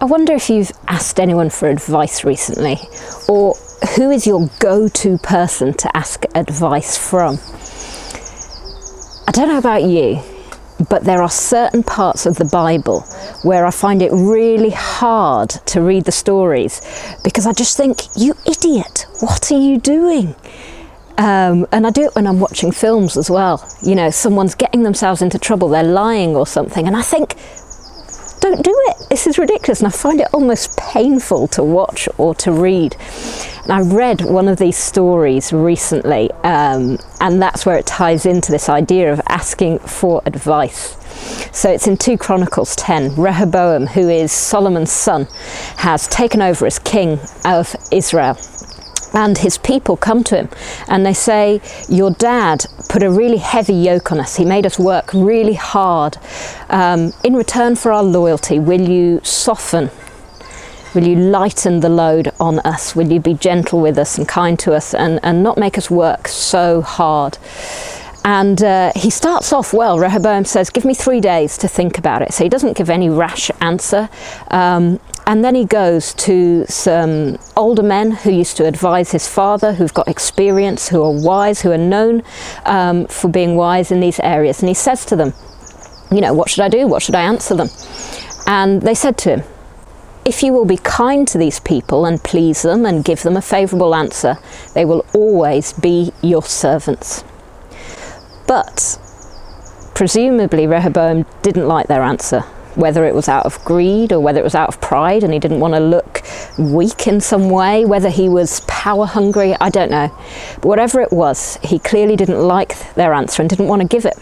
I wonder if you've asked anyone for advice recently, or who is your go to person to ask advice from? I don't know about you, but there are certain parts of the Bible where I find it really hard to read the stories because I just think, you idiot, what are you doing? Um, and I do it when I'm watching films as well. You know, someone's getting themselves into trouble, they're lying or something, and I think, don't do it. This is ridiculous. And I find it almost painful to watch or to read. And I read one of these stories recently, um, and that's where it ties into this idea of asking for advice. So it's in 2 Chronicles 10. Rehoboam, who is Solomon's son, has taken over as king of Israel and his people come to him and they say, Your dad put a really heavy yoke on us. He made us work really hard. Um, in return for our loyalty, will you soften? Will you lighten the load on us? Will you be gentle with us and kind to us and, and not make us work so hard? And uh, he starts off well. Rehoboam says, Give me three days to think about it. So he doesn't give any rash answer. Um, and then he goes to some older men who used to advise his father, who've got experience, who are wise, who are known um, for being wise in these areas. And he says to them, You know, what should I do? What should I answer them? And they said to him, if you will be kind to these people and please them and give them a favourable answer, they will always be your servants. But presumably, Rehoboam didn't like their answer whether it was out of greed or whether it was out of pride and he didn't want to look weak in some way, whether he was power hungry, I don't know. But whatever it was, he clearly didn't like their answer and didn't want to give it.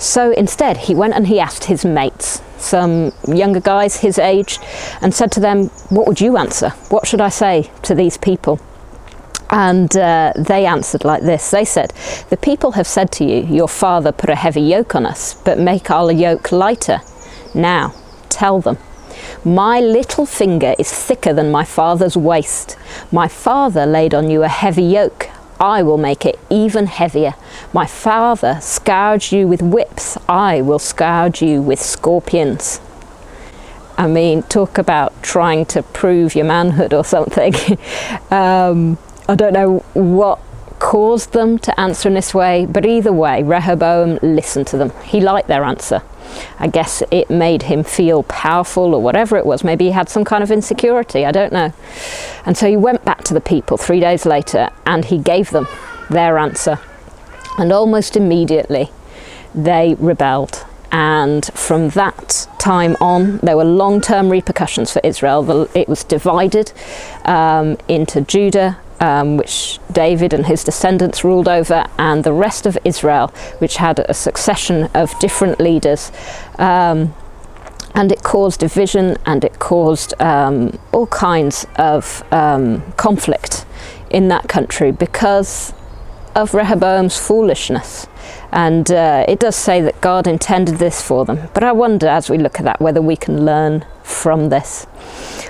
So instead, he went and he asked his mates, some younger guys his age, and said to them, What would you answer? What should I say to these people? And uh, they answered like this They said, The people have said to you, Your father put a heavy yoke on us, but make our yoke lighter. Now, tell them. My little finger is thicker than my father's waist. My father laid on you a heavy yoke. I will make it even heavier. My father scourged you with whips. I will scourge you with scorpions. I mean, talk about trying to prove your manhood or something. um, I don't know what caused them to answer in this way, but either way, Rehoboam listened to them. He liked their answer. I guess it made him feel powerful or whatever it was. Maybe he had some kind of insecurity, I don't know. And so he went back to the people three days later and he gave them their answer. And almost immediately they rebelled. And from that time on, there were long term repercussions for Israel. It was divided um, into Judah um, which David and his descendants ruled over, and the rest of Israel, which had a succession of different leaders. Um, and it caused division and it caused um, all kinds of um, conflict in that country because of Rehoboam's foolishness. And uh, it does say that God intended this for them. But I wonder, as we look at that, whether we can learn from this.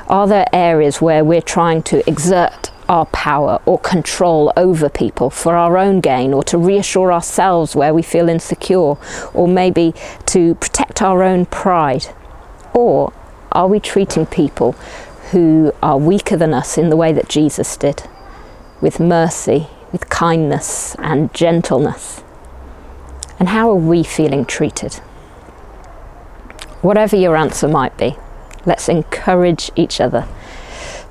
Are there areas where we're trying to exert our power or control over people for our own gain or to reassure ourselves where we feel insecure or maybe to protect our own pride? Or are we treating people who are weaker than us in the way that Jesus did, with mercy, with kindness and gentleness? And how are we feeling treated? Whatever your answer might be, let's encourage each other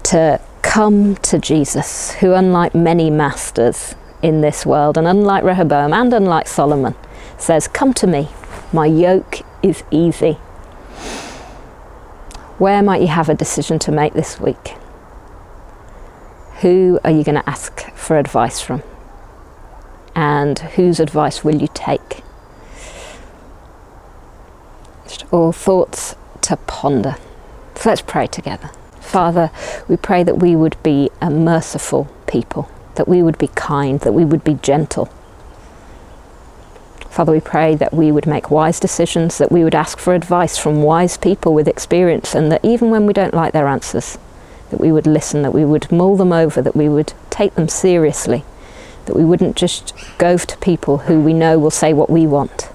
to come to Jesus, who, unlike many masters in this world, and unlike Rehoboam and unlike Solomon, says, Come to me, my yoke is easy. Where might you have a decision to make this week? Who are you going to ask for advice from? And whose advice will you take? Just all thoughts to ponder. So let's pray together. Father, we pray that we would be a merciful people, that we would be kind, that we would be gentle. Father, we pray that we would make wise decisions, that we would ask for advice from wise people with experience, and that even when we don't like their answers, that we would listen, that we would mull them over, that we would take them seriously, that we wouldn't just go to people who we know will say what we want.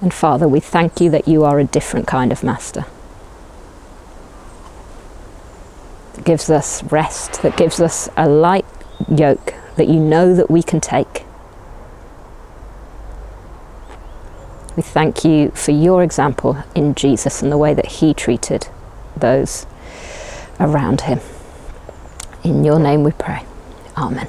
And Father, we thank you that you are a different kind of master. Gives us rest, that gives us a light yoke that you know that we can take. We thank you for your example in Jesus and the way that he treated those around him. In your name we pray. Amen.